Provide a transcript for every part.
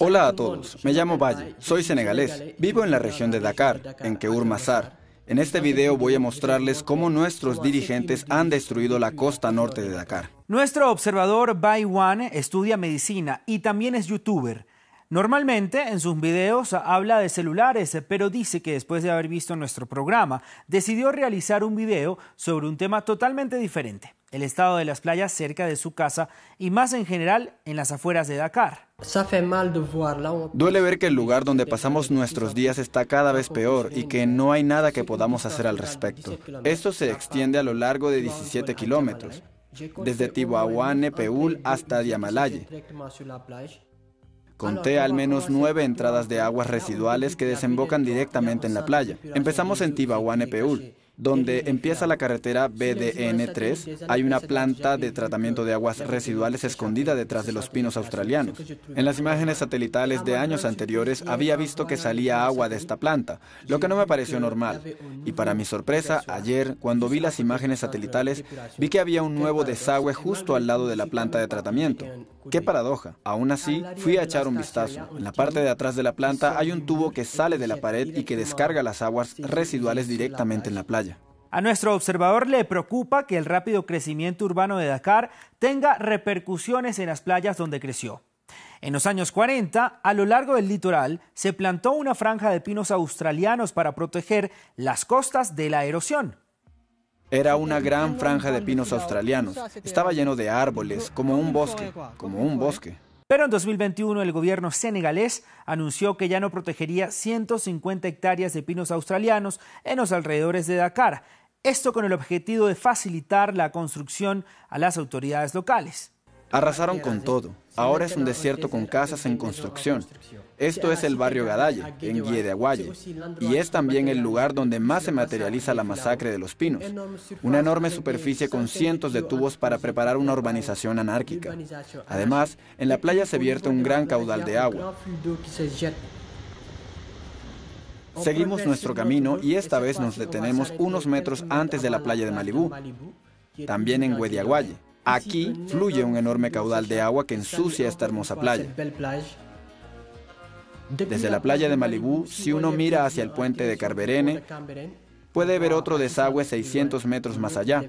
Hola a todos, me llamo Valle, soy senegalés, vivo en la región de Dakar, en Keur Massar. En este video voy a mostrarles cómo nuestros dirigentes han destruido la costa norte de Dakar. Nuestro observador Bai Wan estudia medicina y también es youtuber. Normalmente en sus videos habla de celulares, pero dice que después de haber visto nuestro programa, decidió realizar un video sobre un tema totalmente diferente, el estado de las playas cerca de su casa y más en general en las afueras de Dakar. Duele ver que el lugar donde pasamos nuestros días está cada vez peor y que no hay nada que podamos hacer al respecto. Esto se extiende a lo largo de 17 kilómetros, desde Tibahuane, Peul hasta Diamalaye. Conté al menos nueve entradas de aguas residuales que desembocan directamente en la playa. Empezamos en Tibahuane, Peul donde empieza la carretera BDN3, hay una planta de tratamiento de aguas residuales escondida detrás de los pinos australianos. En las imágenes satelitales de años anteriores había visto que salía agua de esta planta, lo que no me pareció normal. Y para mi sorpresa, ayer, cuando vi las imágenes satelitales, vi que había un nuevo desagüe justo al lado de la planta de tratamiento. ¡Qué paradoja! Aún así, fui a echar un vistazo. En la parte de atrás de la planta hay un tubo que sale de la pared y que descarga las aguas residuales directamente en la playa. A nuestro observador le preocupa que el rápido crecimiento urbano de Dakar tenga repercusiones en las playas donde creció. En los años 40, a lo largo del litoral, se plantó una franja de pinos australianos para proteger las costas de la erosión. Era una gran franja de pinos australianos. Estaba lleno de árboles, como un bosque, como un bosque. Pero en 2021 el gobierno senegalés anunció que ya no protegería 150 hectáreas de pinos australianos en los alrededores de Dakar, esto con el objetivo de facilitar la construcción a las autoridades locales. Arrasaron con todo. Ahora es un desierto con casas en construcción. Esto es el barrio Gadaye, en Guiedeaguaye, y es también el lugar donde más se materializa la masacre de los pinos. Una enorme superficie con cientos de tubos para preparar una urbanización anárquica. Además, en la playa se vierte un gran caudal de agua. Seguimos nuestro camino y esta vez nos detenemos unos metros antes de la playa de Malibú, también en Guediaguaye. Aquí fluye un enorme caudal de agua que ensucia esta hermosa playa. Desde la playa de Malibú, si uno mira hacia el puente de Carberene, puede ver otro desagüe 600 metros más allá.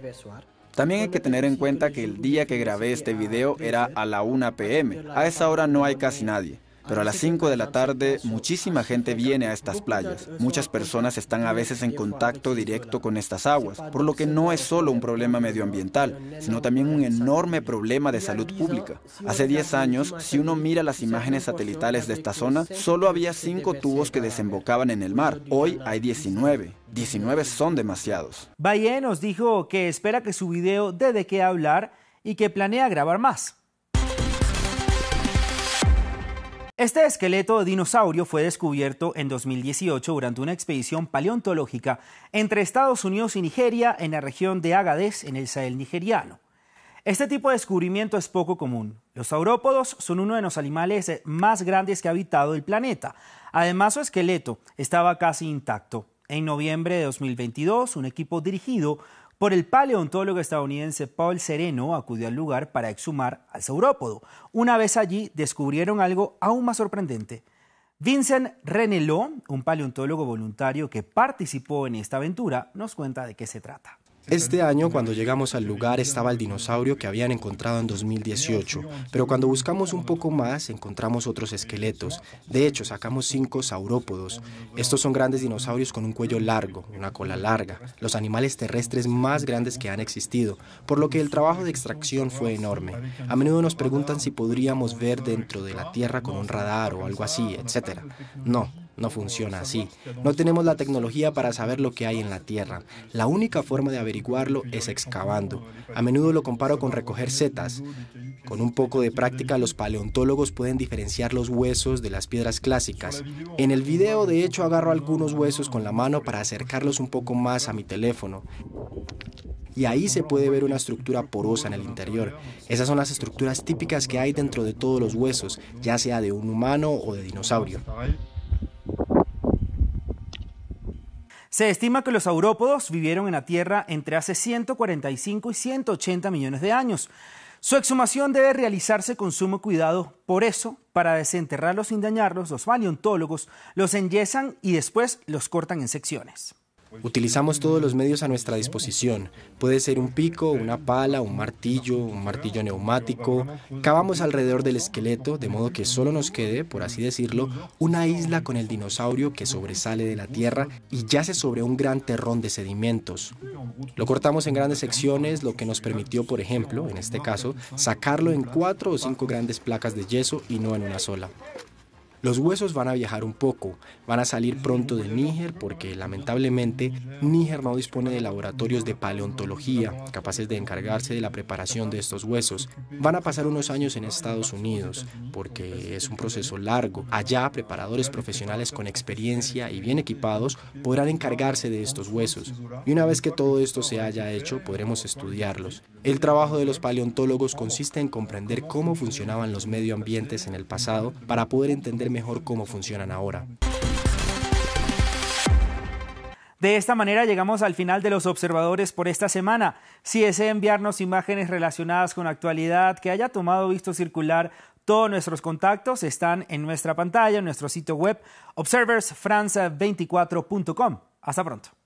También hay que tener en cuenta que el día que grabé este video era a la 1 pm. A esa hora no hay casi nadie. Pero a las 5 de la tarde muchísima gente viene a estas playas. Muchas personas están a veces en contacto directo con estas aguas, por lo que no es solo un problema medioambiental, sino también un enorme problema de salud pública. Hace 10 años, si uno mira las imágenes satelitales de esta zona, solo había 5 tubos que desembocaban en el mar. Hoy hay 19. 19 son demasiados. Baye nos dijo que espera que su video dé de qué hablar y que planea grabar más. Este esqueleto de dinosaurio fue descubierto en 2018 durante una expedición paleontológica entre Estados Unidos y Nigeria en la región de Agadez, en el Sahel nigeriano. Este tipo de descubrimiento es poco común. Los saurópodos son uno de los animales más grandes que ha habitado el planeta. Además, su esqueleto estaba casi intacto. En noviembre de 2022, un equipo dirigido por el paleontólogo estadounidense Paul Sereno acudió al lugar para exhumar al saurópodo. Una vez allí descubrieron algo aún más sorprendente. Vincent Renelot, un paleontólogo voluntario que participó en esta aventura, nos cuenta de qué se trata. Este año, cuando llegamos al lugar, estaba el dinosaurio que habían encontrado en 2018, pero cuando buscamos un poco más, encontramos otros esqueletos. De hecho, sacamos cinco saurópodos. Estos son grandes dinosaurios con un cuello largo, una cola larga, los animales terrestres más grandes que han existido, por lo que el trabajo de extracción fue enorme. A menudo nos preguntan si podríamos ver dentro de la Tierra con un radar o algo así, etc. No, no funciona así. No tenemos la tecnología para saber lo que hay en la Tierra. La única forma de averiguarlo es excavando. A menudo lo comparo con recoger setas. Con un poco de práctica los paleontólogos pueden diferenciar los huesos de las piedras clásicas. En el video de hecho agarro algunos huesos con la mano para acercarlos un poco más a mi teléfono y ahí se puede ver una estructura porosa en el interior. Esas son las estructuras típicas que hay dentro de todos los huesos, ya sea de un humano o de dinosaurio. Se estima que los saurópodos vivieron en la Tierra entre hace 145 y 180 millones de años. Su exhumación debe realizarse con sumo cuidado. Por eso, para desenterrarlos sin dañarlos, los paleontólogos los enyesan y después los cortan en secciones. Utilizamos todos los medios a nuestra disposición. Puede ser un pico, una pala, un martillo, un martillo neumático. Cavamos alrededor del esqueleto de modo que solo nos quede, por así decirlo, una isla con el dinosaurio que sobresale de la tierra y yace sobre un gran terrón de sedimentos. Lo cortamos en grandes secciones, lo que nos permitió, por ejemplo, en este caso, sacarlo en cuatro o cinco grandes placas de yeso y no en una sola. Los huesos van a viajar un poco, van a salir pronto de Níger porque lamentablemente Níger no dispone de laboratorios de paleontología capaces de encargarse de la preparación de estos huesos. Van a pasar unos años en Estados Unidos porque es un proceso largo. Allá preparadores profesionales con experiencia y bien equipados podrán encargarse de estos huesos. Y una vez que todo esto se haya hecho podremos estudiarlos. El trabajo de los paleontólogos consiste en comprender cómo funcionaban los medioambientes en el pasado para poder entender mejor cómo funcionan ahora. De esta manera llegamos al final de los observadores por esta semana. Si desea enviarnos imágenes relacionadas con actualidad que haya tomado visto circular, todos nuestros contactos están en nuestra pantalla, en nuestro sitio web observersfrance24.com. Hasta pronto.